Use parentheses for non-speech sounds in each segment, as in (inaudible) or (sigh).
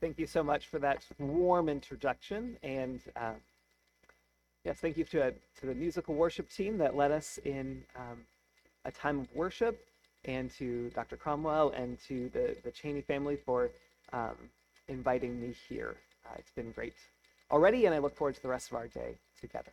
thank you so much for that warm introduction. And uh, yes, thank you to, to the musical worship team that led us in um, a time of worship, and to Dr. Cromwell and to the, the Cheney family for um, inviting me here. Uh, it's been great already, and I look forward to the rest of our day together.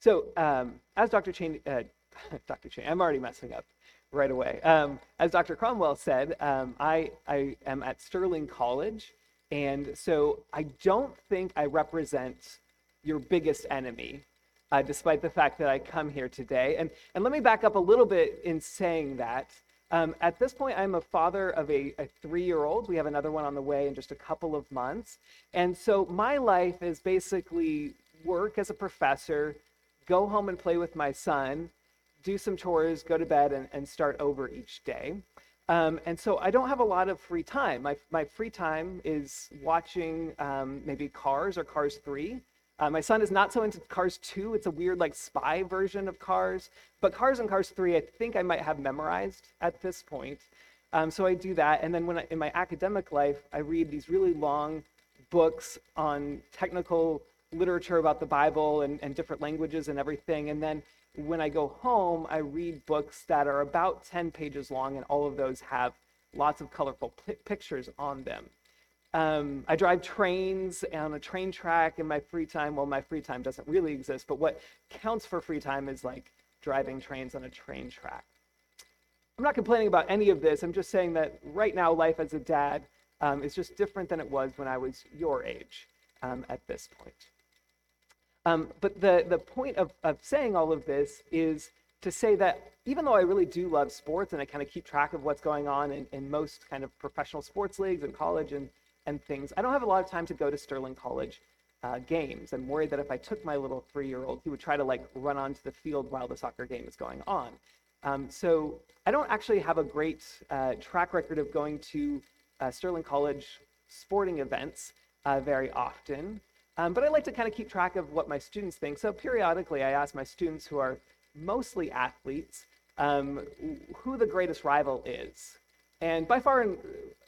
So, um, as Dr. Cheney, uh, (laughs) Dr. Cheney, I'm already messing up right away. Um, as Dr. Cromwell said, um, I, I am at Sterling College, and so I don't think I represent your biggest enemy, uh, despite the fact that I come here today. And, and let me back up a little bit in saying that. Um, at this point, I'm a father of a, a three year old. We have another one on the way in just a couple of months. And so my life is basically work as a professor, go home and play with my son, do some chores, go to bed, and, and start over each day. Um, and so I don't have a lot of free time. My, my free time is watching um, maybe Cars or Cars 3. Uh, my son is not so into Cars 2. It's a weird, like, spy version of Cars. But Cars and Cars 3, I think I might have memorized at this point. Um, so I do that. And then when I, in my academic life, I read these really long books on technical literature about the Bible and, and different languages and everything. And then when I go home, I read books that are about 10 pages long, and all of those have lots of colorful p- pictures on them. Um, I drive trains on a train track in my free time. Well, my free time doesn't really exist, but what counts for free time is like driving trains on a train track. I'm not complaining about any of this. I'm just saying that right now, life as a dad um, is just different than it was when I was your age um, at this point. Um, but the, the point of, of saying all of this is to say that even though I really do love sports and I kind of keep track of what's going on in, in most kind of professional sports leagues and college and, and things, I don't have a lot of time to go to Sterling College uh, games. I'm worried that if I took my little three year old, he would try to like run onto the field while the soccer game is going on. Um, so I don't actually have a great uh, track record of going to uh, Sterling College sporting events uh, very often. Um, but I like to kind of keep track of what my students think. So periodically, I ask my students who are mostly athletes um, who the greatest rival is. And by far, in,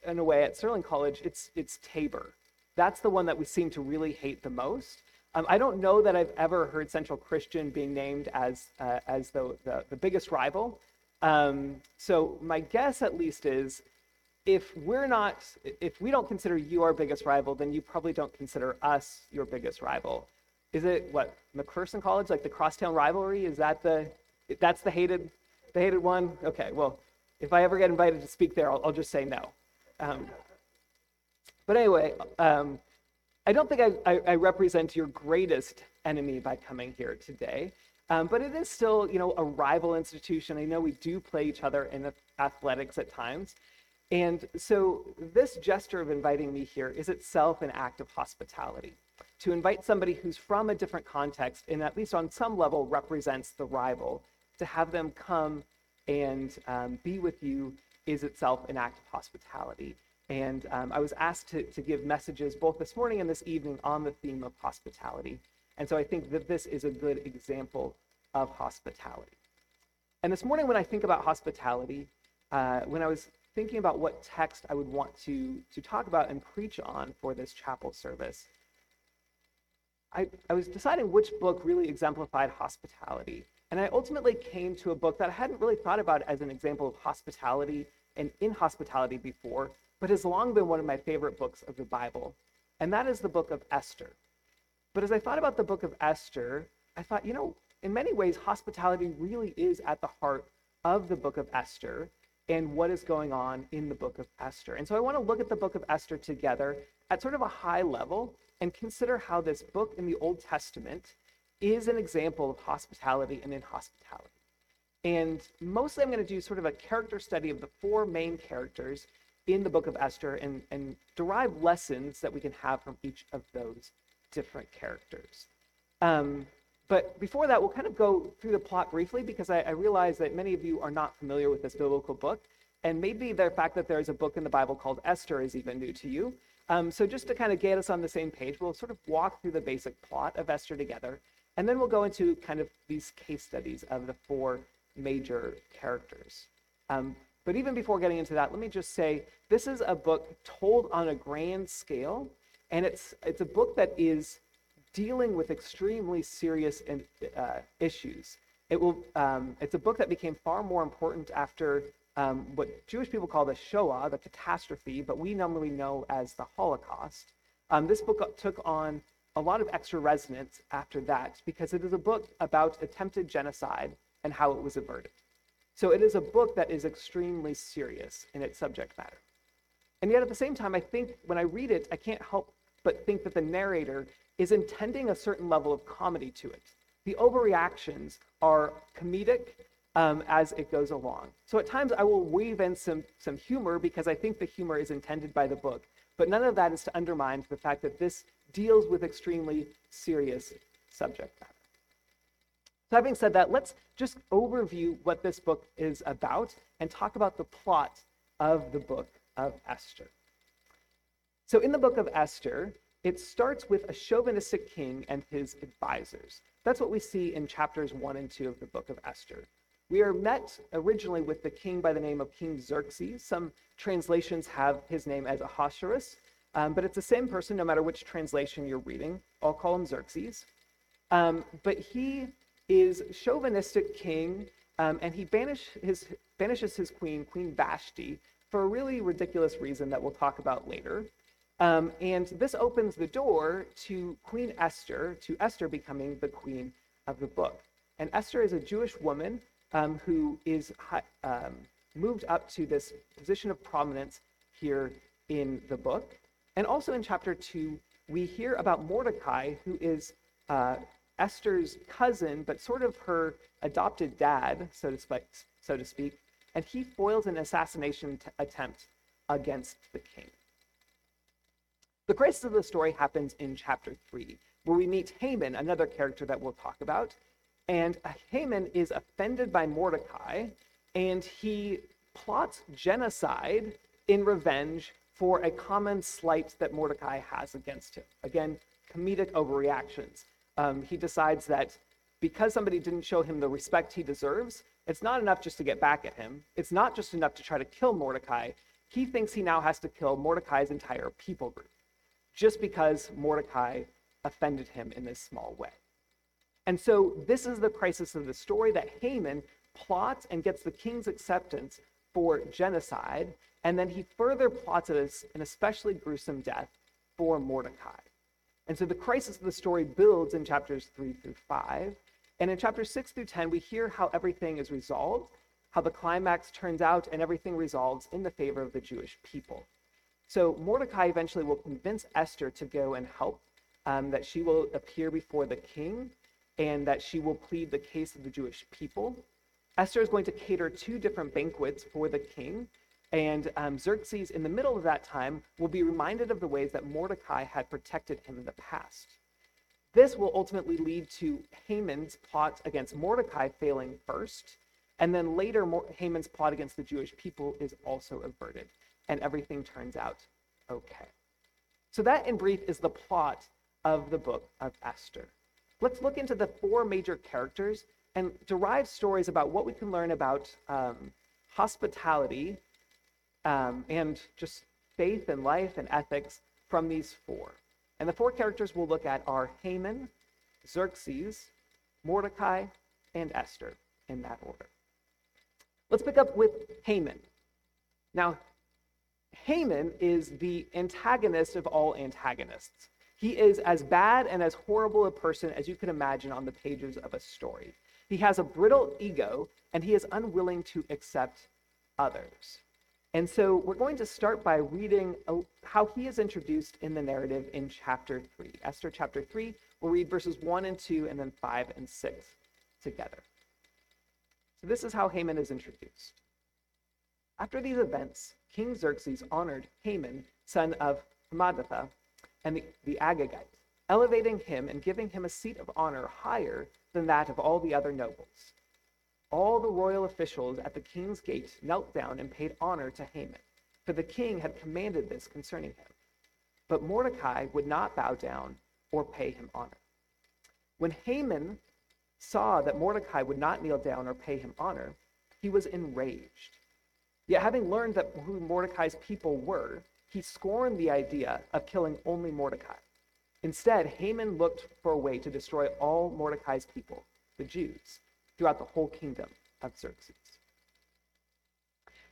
in a way, at Sterling College, it's, it's Tabor. That's the one that we seem to really hate the most. Um, I don't know that I've ever heard Central Christian being named as, uh, as the, the, the, biggest rival. Um, so my guess, at least, is if we're not, if we don't consider you our biggest rival, then you probably don't consider us your biggest rival. Is it what McPherson College, like the crosstown rivalry? Is that the, that's the hated, the hated one? Okay, well, if I ever get invited to speak there, I'll, I'll just say no. Um, but anyway, um, I don't think I, I, I, represent your greatest enemy by coming here today. Um, but it is still, you know, a rival institution. I know we do play each other in athletics at times. And so this gesture of inviting me here is itself an act of hospitality. To invite somebody who's from a different context and at least on some level represents the rival, to have them come and um, be with you is itself an act of hospitality. And um, I was asked to, to give messages both this morning and this evening on the theme of hospitality. And so I think that this is a good example of hospitality. And this morning, when I think about hospitality, uh, when I was thinking about what text I would want to, to talk about and preach on for this chapel service, I, I was deciding which book really exemplified hospitality. And I ultimately came to a book that I hadn't really thought about as an example of hospitality and inhospitality before, but has long been one of my favorite books of the Bible. And that is the book of Esther. But as I thought about the book of Esther, I thought, you know, in many ways, hospitality really is at the heart of the book of Esther and what is going on in the book of Esther. And so I want to look at the book of Esther together at sort of a high level and consider how this book in the Old Testament is an example of hospitality and inhospitality. And mostly I'm going to do sort of a character study of the four main characters in the book of Esther and, and derive lessons that we can have from each of those different characters. Um, but before that, we'll kind of go through the plot briefly because I, I, realize that many of you are not familiar with this biblical book. And maybe the fact that there's a book in the Bible called Esther is even new to you. Um, so, just to kind of get us on the same page, we'll sort of walk through the basic plot of Esther together. And then we'll go into kind of these case studies of the four major characters. Um, But even before getting into that, let me just say this is a book told on a grand scale, and it's, it's a book that is dealing with extremely serious uh, issues. It will, um, it's a book that became far more important after um, what Jewish people call the Shoah, the catastrophe, but we normally know as the Holocaust. Um, this book took on a lot of extra resonance after that because it is a book about attempted genocide and how it was averted. So it is a book that is extremely serious in its subject matter. And yet at the same time, I think when I read it, I can't help but think that the narrator is intending a certain level of comedy to it. The overreactions are comedic um, as it goes along. So at times I will weave in some, some humor because I think the humor is intended by the book. But none of that is to undermine the fact that this deals with extremely serious subject matter. So having said that, let's just overview what this book is about and talk about the plot of the book of Esther. So in the book of Esther, it starts with a chauvinistic king and his advisors. That's what we see in chapters 1 and 2 of the book of Esther. We are met originally with the king by the name of King Xerxes. Some translations have his name as Ahasuerus, um, but it's the same person no matter which translation you're reading. I'll call him Xerxes. Um, but he is chauvinistic king, um, and he banish his, banishes his queen, Queen Vashti, for a really ridiculous reason that we'll talk about later. Um, and this opens the door to Queen Esther, to Esther becoming the queen of the book. And Esther is a Jewish woman um, who is um, moved up to this position of prominence here in the book. And also in chapter two, we hear about Mordecai, who is uh, Esther's cousin, but sort of her adopted dad, so to speak. So to speak and he foils an assassination t- attempt against the king. The crisis of the story happens in chapter three, where we meet Haman, another character that we'll talk about. And Haman is offended by Mordecai, and he plots genocide in revenge for a common slight that Mordecai has against him. Again, comedic overreactions. Um, he decides that because somebody didn't show him the respect he deserves, it's not enough just to get back at him. It's not just enough to try to kill Mordecai. He thinks he now has to kill Mordecai's entire people group just because Mordecai offended him in this small way. And so this is the crisis of the story that Haman plots and gets the king's acceptance for genocide, and then he further plots an especially gruesome death for Mordecai. And so the crisis of the story builds in chapters 3 through 5. And in chapters 6 through 10, we hear how everything is resolved, how the climax turns out, and everything resolves in the favor of the Jewish people. So Mordecai eventually will convince Esther to go and help, um, that she will appear before the king, and that she will plead the case of the Jewish people. Esther is going to cater two different banquets for the king, and um, Xerxes, in the middle of that time, will be reminded of the ways that Mordecai had protected him in the past. This will ultimately lead to Haman's plot against Mordecai failing first, and then later Haman's plot against the Jewish people is also averted, and everything turns out okay. So, that in brief is the plot of the book of Esther. Let's look into the four major characters and derive stories about what we can learn about um, hospitality um, and just faith and life and ethics from these four. And the four characters we'll look at are Haman, Xerxes, Mordecai, and Esther in that order. Let's pick up with Haman. Now, Haman is the antagonist of all antagonists. He is as bad and as horrible a person as you can imagine on the pages of a story. He has a brittle ego and he is unwilling to accept others. And so we're going to start by reading how he is introduced in the narrative in chapter 3. Esther chapter 3, we'll read verses 1 and 2 and then 5 and 6 together. So this is how Haman is introduced. After these events, King Xerxes honored Haman, son of Hammedatha, and the, the Agagite, elevating him and giving him a seat of honor higher than that of all the other nobles all the royal officials at the king's gate knelt down and paid honor to Haman, for the king had commanded this concerning him. But Mordecai would not bow down or pay him honor. When Haman saw that Mordecai would not kneel down or pay him honor, he was enraged. Yet, having learned that who Mordecai's people were, he scorned the idea of killing only Mordecai. Instead, Haman looked for a way to destroy all Mordecai's people, the Jews, throughout the whole kingdom of Xerxes.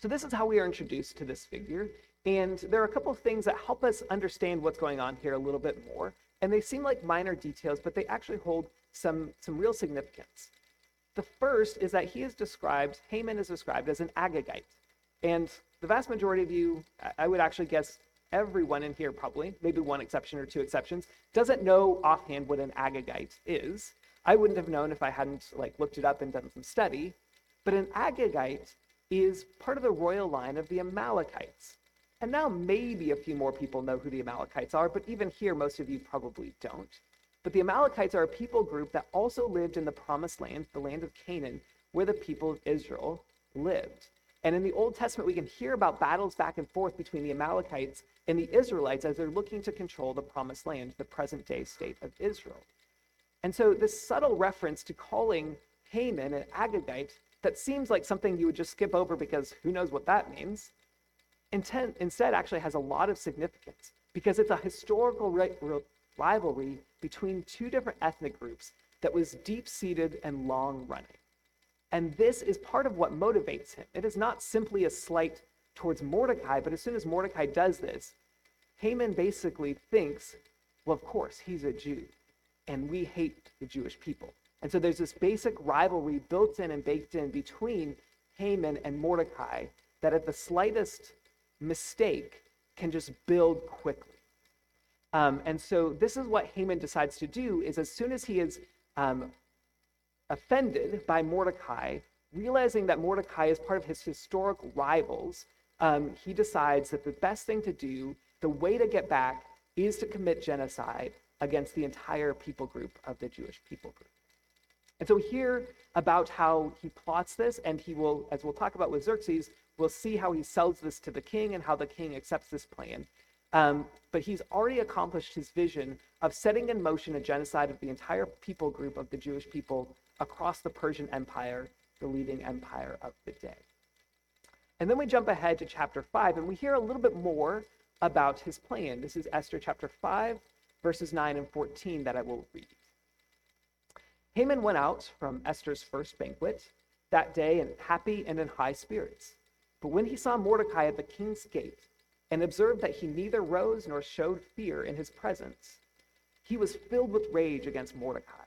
So, this is how we are introduced to this figure. And there are a couple of things that help us understand what's going on here a little bit more. And they seem like minor details, but they actually hold some, some real significance. The first is that he is described, Haman is described as an Agagite. And the vast majority of you, I would actually guess everyone in here probably, maybe one exception or two exceptions, doesn't know offhand what an Agagite is. I wouldn't have known if I hadn't like looked it up and done some study. But an Agagite is part of the royal line of the Amalekites. And now maybe a few more people know who the Amalekites are, but even here, most of you probably don't. But the Amalekites are a people group that also lived in the promised land, the land of Canaan, where the people of Israel lived. And in the Old Testament, we can hear about battles back and forth between the Amalekites and the Israelites as they're looking to control the promised land, the present day state of Israel. And so, this subtle reference to calling Haman an Agagite that seems like something you would just skip over because who knows what that means, intent, instead actually has a lot of significance because it's a historical rivalry between two different ethnic groups that was deep seated and long running. And this is part of what motivates him. It is not simply a slight towards Mordecai, but as soon as Mordecai does this, Haman basically thinks, well, of course, he's a Jew, and we hate the Jewish people. And so there's this basic rivalry built in and baked in between Haman and Mordecai that at the slightest mistake can just build quickly. Um, and so this is what Haman decides to do is as soon as he is um, offended by Mordecai, realizing that Mordecai is part of his historic rivals, um, he decides that the best thing to do, the way to get back, is to commit genocide against the entire people group of the Jewish people group. And so hear about how he plots this, and he will, as we'll talk about with Xerxes, we'll see how he sells this to the king and how the king accepts this plan. Um, but he's already accomplished his vision of setting in motion a genocide of the entire people group of the Jewish people across the Persian Empire, the leading empire of the day. And then we jump ahead to chapter 5, and we hear a little bit more about his plan. This is Esther chapter 5, verses 9 and 14 that I will read. Haman went out from Esther's first banquet that day and happy and in high spirits. But when he saw Mordecai at the king's gate and observed that he neither rose nor showed fear in his presence, he was filled with rage against Mordecai.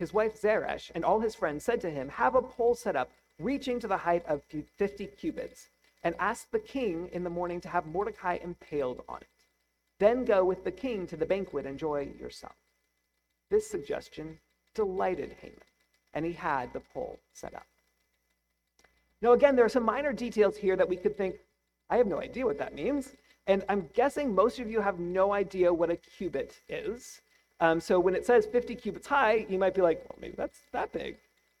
His wife Zeresh and all his friends said to him, Have a pole set up, reaching to the height of 50 cubits, and ask the king in the morning to have Mordecai impaled on it. Then go with the king to the banquet, and enjoy yourself. This suggestion delighted Haman, and he had the pole set up. Now, again, there are some minor details here that we could think, I have no idea what that means. And I'm guessing most of you have no idea what a cubit is. Um, so when it says 50 cubits high, you might be like, well, maybe that's that big.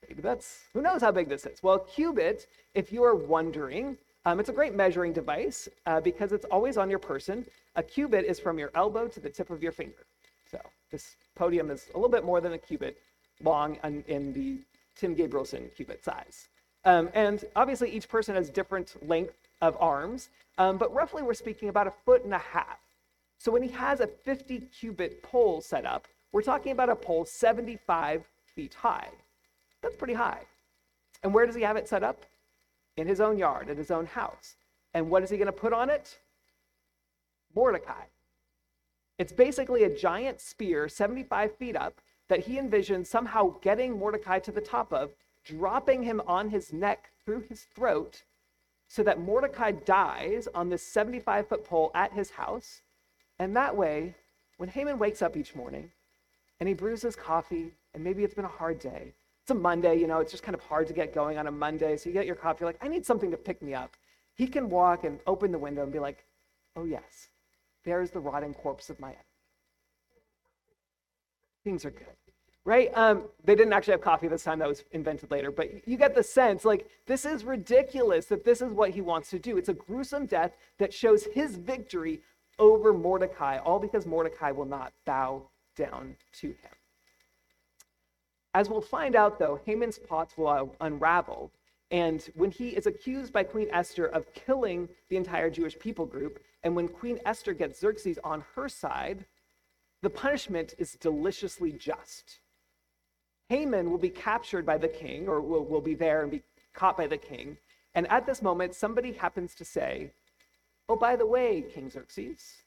Maybe that's, who knows how big this is? Well, cubit, if you are wondering, um, it's a great measuring device uh, because it's always on your person. A cubit is from your elbow to the tip of your finger. So this podium is a little bit more than a cubit long in, in the Tim Gabrielson cubit size. Um, and obviously each person has different length of arms, um, but roughly we're speaking about a foot and a half. So when he has a 50 cubit pole set up, we're talking about a pole 75 feet high. That's pretty high. And where does he have it set up? In his own yard, in his own house. And what is he going to put on it? Mordecai. It's basically a giant spear 75 feet up that he envisions somehow getting Mordecai to the top of, dropping him on his neck through his throat, so that Mordecai dies on this 75 foot pole at his house and that way, when Haman wakes up each morning and he brews his coffee, and maybe it's been a hard day, it's a Monday, you know, it's just kind of hard to get going on a Monday. So you get your coffee, you're like, I need something to pick me up. He can walk and open the window and be like, oh, yes, there's the rotting corpse of my enemy. Things are good right? Um, they didn't actually have coffee this time, that was invented later, but you get the sense like this is ridiculous that this is what he wants to do. It's a gruesome death that shows his victory over Mordecai, all because Mordecai will not bow down to him. As we'll find out, though, Haman's plots will unravel, And when he is accused by Queen Esther of killing the entire Jewish people group, and when Queen Esther gets Xerxes on her side, the punishment is deliciously just. Haman will be captured by the king, or will, will be there and be caught by the king. And at this moment, somebody happens to say, Oh, by the way, King Xerxes,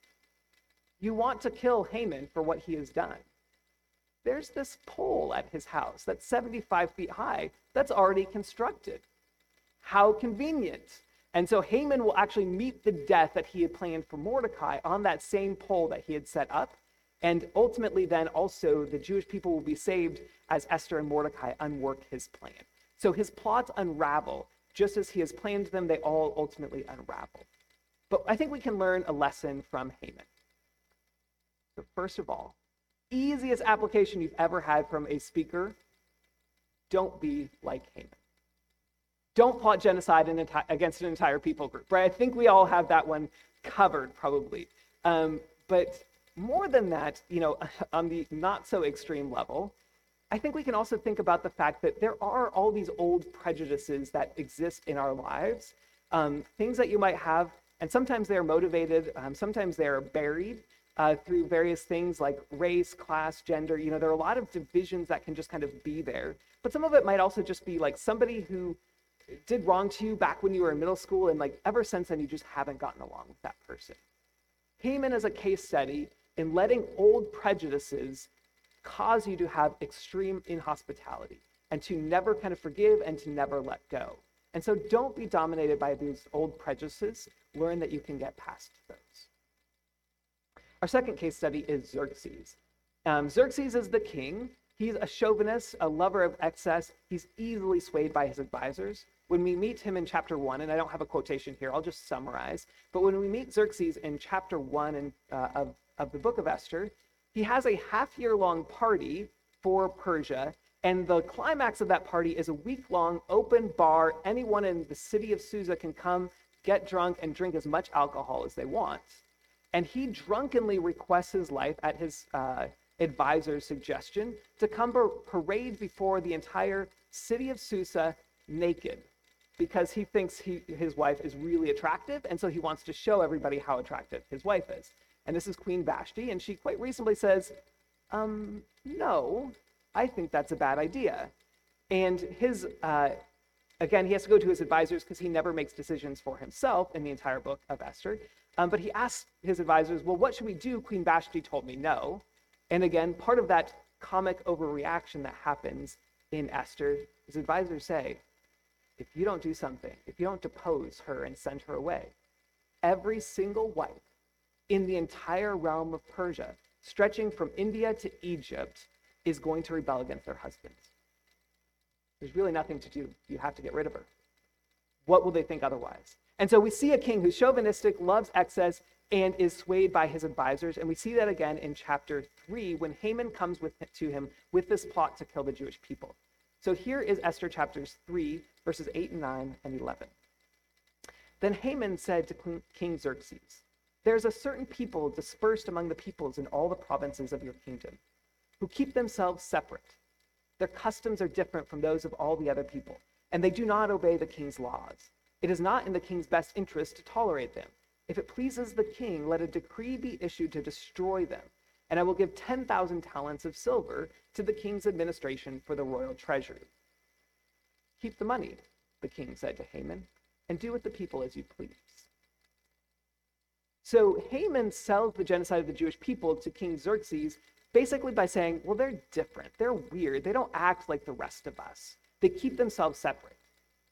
you want to kill Haman for what he has done. There's this pole at his house that's 75 feet high that's already constructed. How convenient. And so Haman will actually meet the death that he had planned for Mordecai on that same pole that he had set up. And ultimately, then also the Jewish people will be saved as Esther and Mordecai unwork his plan. So his plots unravel. Just as he has planned them, they all ultimately unravel. But I think we can learn a lesson from Haman. So, first of all, easiest application you've ever had from a speaker don't be like Haman. Don't plot genocide enti- against an entire people group, right? I think we all have that one covered, probably. Um, but more than that, you know, (laughs) on the not so extreme level, I think we can also think about the fact that there are all these old prejudices that exist in our lives, um, things that you might have, and sometimes they're motivated, um, sometimes they're buried uh, through various things like race, class, gender. You know, there are a lot of divisions that can just kind of be there. But some of it might also just be like somebody who did wrong to you back when you were in middle school, and like ever since then, you just haven't gotten along with that person. Haman is a case study in letting old prejudices cause you to have extreme inhospitality and to never kind of forgive and to never let go. And so don't be dominated by these old prejudices. Learn that you can get past those. Our second case study is Xerxes. Um, Xerxes is the king. He's a chauvinist, a lover of excess. He's easily swayed by his advisors. When we meet him in chapter one, and I don't have a quotation here, I'll just summarize. But when we meet Xerxes in chapter one in, uh, of, of the book of Esther, he has a half year long party for Persia. And the climax of that party is a week long open bar. Anyone in the city of Susa can come, get drunk, and drink as much alcohol as they want. And he drunkenly requests his life at his uh, advisor's suggestion to come parade before the entire city of Susa naked because he thinks he, his wife is really attractive. And so he wants to show everybody how attractive his wife is. And this is Queen Vashti. And she quite reasonably says, um, No, I think that's a bad idea. And his, uh, again, he has to go to his advisors because he never makes decisions for himself in the entire book of Esther. Um, but he asks his advisors, well, what should we do? Queen Vashti told me no. And again, part of that comic overreaction that happens in Esther, his advisors say, if you don't do something, if you don't depose her and send her away, every single wife in the entire realm of Persia, stretching from India to Egypt, is going to rebel against their husbands. There's really nothing to do. You have to get rid of her. What will they think otherwise? And so we see a king who's chauvinistic, loves excess, and is swayed by his advisors. And we see that again in chapter 3 when Haman comes with, to him with this plot to kill the Jewish people. So here is Esther chapters 3, verses 8 and 9 and 11. Then Haman said to King Xerxes, There's a certain people dispersed among the peoples in all the provinces of your kingdom, who keep themselves separate. Their customs are different from those of all the other people, and they do not obey the king's laws. It is not in the king's best interest to tolerate them. If it pleases the king, let a decree be issued to destroy them, and I will give 10,000 talents of silver to the king's administration for the royal treasury. Keep the money, the king said to Haman, and do with the people as you please. So Haman sells the genocide of the Jewish people to King Xerxes basically by saying, well, they're different. They're weird. They don't act like the rest of us. They keep themselves separate.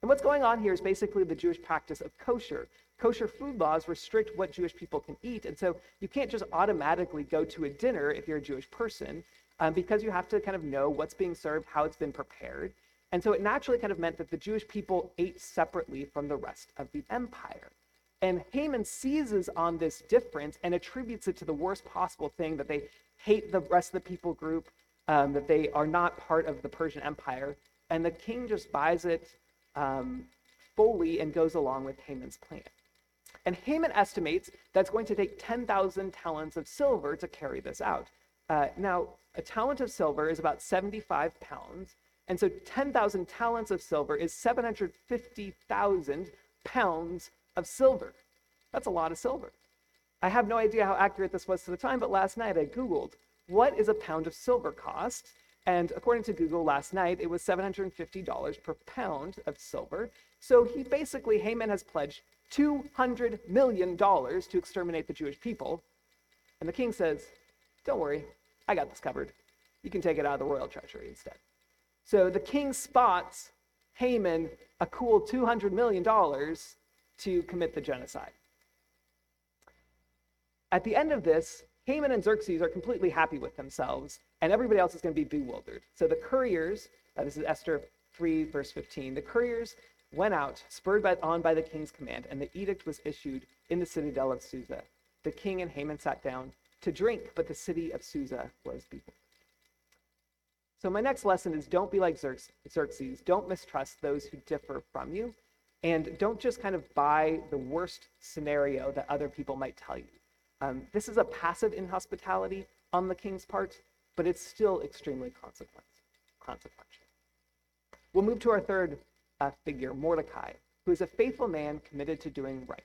And what's going on here is basically the Jewish practice of kosher. Kosher food laws restrict what Jewish people can eat. And so you can't just automatically go to a dinner if you're a Jewish person um, because you have to kind of know what's being served, how it's been prepared. And so it naturally kind of meant that the Jewish people ate separately from the rest of the empire. And Haman seizes on this difference and attributes it to the worst possible thing that they hate the rest of the people group, um, that they are not part of the Persian Empire. And the king just buys it um, fully and goes along with Haman's plan. And Haman estimates that's going to take 10,000 talents of silver to carry this out. Uh, now, a talent of silver is about 75 pounds. And so 10,000 talents of silver is 750,000 pounds of silver. That's a lot of silver. I have no idea how accurate this was to the time, but last night I Googled what is a pound of silver cost? And according to Google last night, it was $750 per pound of silver. So he basically, Haman has pledged $200 million to exterminate the Jewish people. And the king says, Don't worry, I got this covered. You can take it out of the royal treasury instead. So the king spots Haman a cool $200 million to commit the genocide. At the end of this, Haman and Xerxes are completely happy with themselves, and everybody else is going to be bewildered. So the couriers, uh, this is Esther 3, verse 15, the couriers went out, spurred by, on by the king's command, and the edict was issued in the citadel of Susa. The king and Haman sat down to drink, but the city of Susa was bewildered. So my next lesson is don't be like Xerxes. Don't mistrust those who differ from you. And don't just kind of buy the worst scenario that other people might tell you. Um, this is a passive inhospitality on the king's part, but it's still extremely consequential. We'll move to our third uh, figure, Mordecai, who is a faithful man committed to doing right.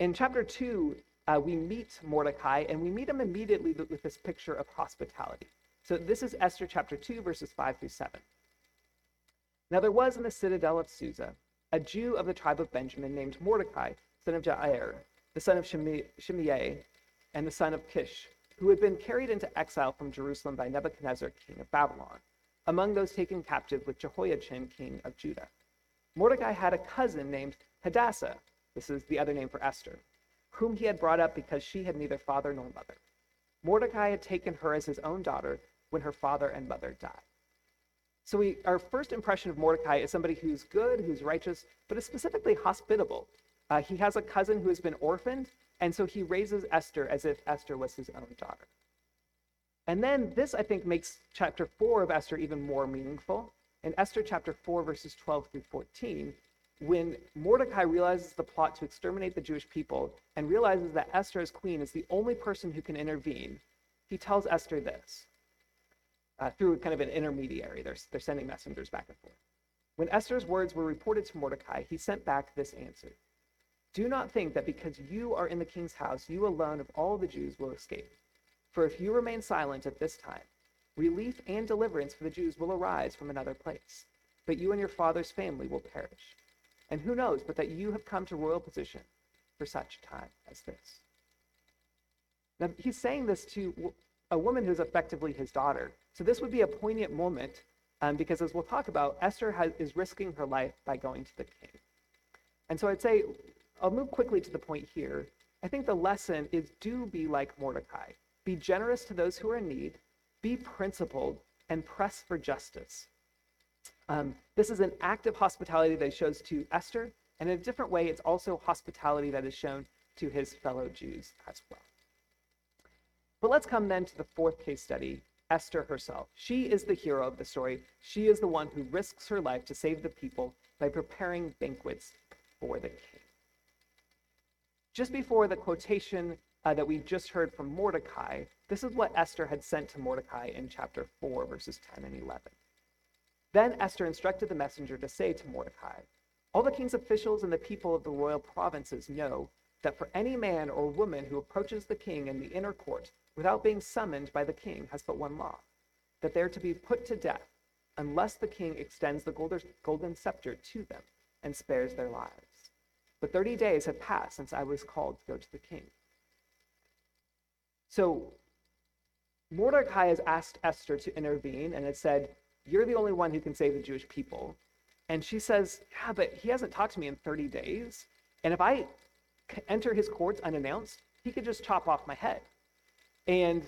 In chapter 2, uh, we meet Mordecai, and we meet him immediately with this picture of hospitality. So this is Esther chapter 2, verses 5 through 7. Now there was in the citadel of Susa a Jew of the tribe of Benjamin named Mordecai, son of Jair, the son of Shimei, and the son of Kish, who had been carried into exile from Jerusalem by Nebuchadnezzar, king of Babylon, among those taken captive with Jehoiachin, king of Judah. Mordecai had a cousin named Hadassah, this is the other name for Esther, whom he had brought up because she had neither father nor mother. Mordecai had taken her as his own daughter when her father and mother died. So we, our first impression of Mordecai is somebody who's good, who's righteous, but is specifically hospitable. Uh, he has a cousin who has been orphaned, and so he raises Esther as if Esther was his own daughter. And then this, I think, makes chapter 4 of Esther even more meaningful. In Esther chapter 4, verses 12 through 14, when Mordecai realizes the plot to exterminate the Jewish people and realizes that Esther as queen is the only person who can intervene, he tells Esther this uh, through kind of an intermediary. They're, they're sending messengers back and forth. When Esther's words were reported to Mordecai, he sent back this answer Do not think that because you are in the king's house, you alone of all the Jews will escape. For if you remain silent at this time, relief and deliverance for the Jews will arise from another place, but you and your father's family will perish. And who knows but that you have come to royal position for such a time as this? Now, he's saying this to a woman who's effectively his daughter. So this would be a poignant moment um, because, as we'll talk about, Esther has, is risking her life by going to the king. And so I'd say, I'll move quickly to the point here. I think the lesson is do be like Mordecai. Be generous to those who are in need, be principled, and press for justice. Um, this is an act of hospitality that he shows to Esther, and in a different way, it's also hospitality that is shown to his fellow Jews as well. But let's come then to the fourth case study Esther herself. She is the hero of the story. She is the one who risks her life to save the people by preparing banquets for the king. Just before the quotation uh, that we just heard from Mordecai, this is what Esther had sent to Mordecai in chapter 4, verses 10 and 11. Then Esther instructed the messenger to say to Mordecai, All the king's officials and the people of the royal provinces know that for any man or woman who approaches the king in the inner court without being summoned by the king has but one law that they are to be put to death unless the king extends the golden scepter to them and spares their lives. But 30 days have passed since I was called to go to the king. So Mordecai has asked Esther to intervene and has said, You're the only one who can save the Jewish people. And she says, Yeah, but he hasn't talked to me in 30 days. And if I enter his courts unannounced, he could just chop off my head. And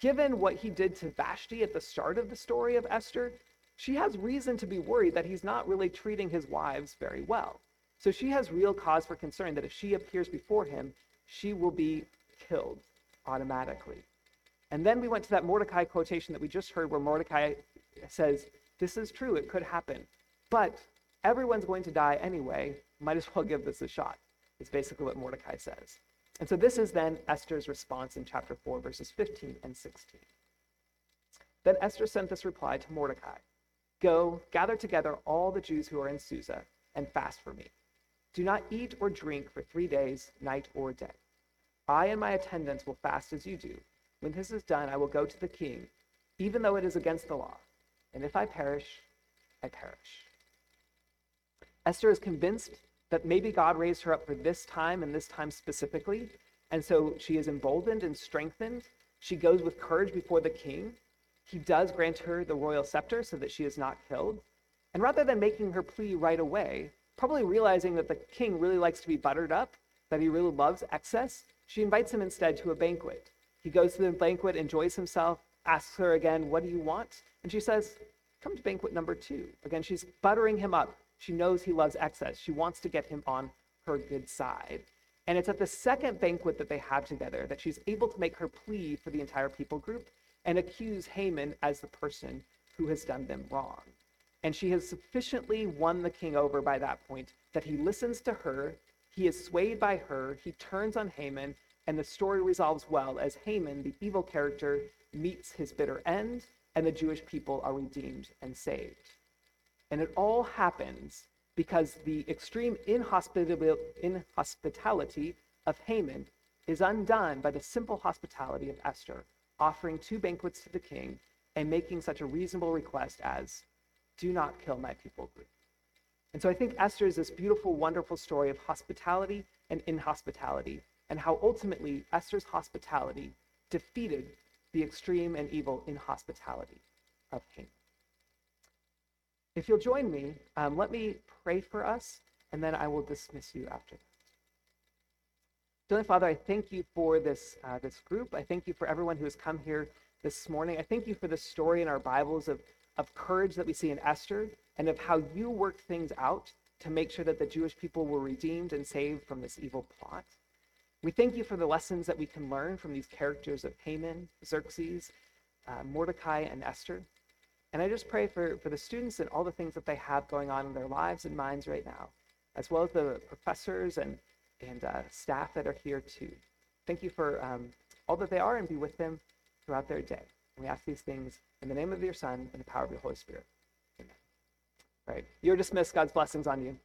given what he did to Vashti at the start of the story of Esther, she has reason to be worried that he's not really treating his wives very well. So she has real cause for concern that if she appears before him, she will be killed automatically. And then we went to that Mordecai quotation that we just heard where Mordecai says, This is true, it could happen. But everyone's going to die anyway. Might as well (laughs) give this a shot. It's basically what Mordecai says. And so this is then Esther's response in chapter 4, verses 15 and 16. Then Esther sent this reply to Mordecai Go, gather together all the Jews who are in Susa, and fast for me. Do not eat or drink for three days, night or day. I and my attendants will fast as you do. When this is done, I will go to the king, even though it is against the law. And if I perish, I perish. Esther is convinced that maybe God raised her up for this time and this time specifically. And so she is emboldened and strengthened. She goes with courage before the king. He does grant her the royal scepter so that she is not killed. And rather than making her plea right away, probably realizing that the king really likes to be buttered up, that he really loves excess, she invites him instead to a banquet. He goes to the banquet, enjoys himself, asks her again, What do you want? And she says, Come to banquet number two. Again, she's buttering him up. She knows he loves excess. She wants to get him on her good side. And it's at the second banquet that they have together that she's able to make her plea for the entire people group and accuse Haman as the person who has done them wrong. And she has sufficiently won the king over by that point that he listens to her, he is swayed by her, he turns on Haman, and the story resolves well as Haman, the evil character, meets his bitter end, and the Jewish people are redeemed and saved. And it all happens because the extreme inhospitality of Haman is undone by the simple hospitality of Esther, offering two banquets to the king and making such a reasonable request as, Do not kill my people group. And so I think Esther is this beautiful, wonderful story of hospitality and inhospitality, and how ultimately Esther's hospitality defeated the extreme and evil inhospitality of Haman. If you'll join me, um, let me pray for us, and then I will dismiss you after that. Heavenly Father, I thank you for this, uh, this group. I thank you for everyone who has come here this morning. I thank you for the story in our Bibles of, of courage that we see in Esther and of how you worked things out to make sure that the Jewish people were redeemed and saved from this evil plot. We thank you for the lessons that we can learn from these characters of Haman, Xerxes, uh, Mordecai, and Esther. And I just pray for, for the students and all the things that they have going on in their lives and minds right now, as well as the professors and, and uh, staff that are here too. Thank you for um, all that they are and be with them throughout their day. We ask these things in the name of your Son and the power of your Holy Spirit. Amen. All right. You're dismissed. God's blessings on you.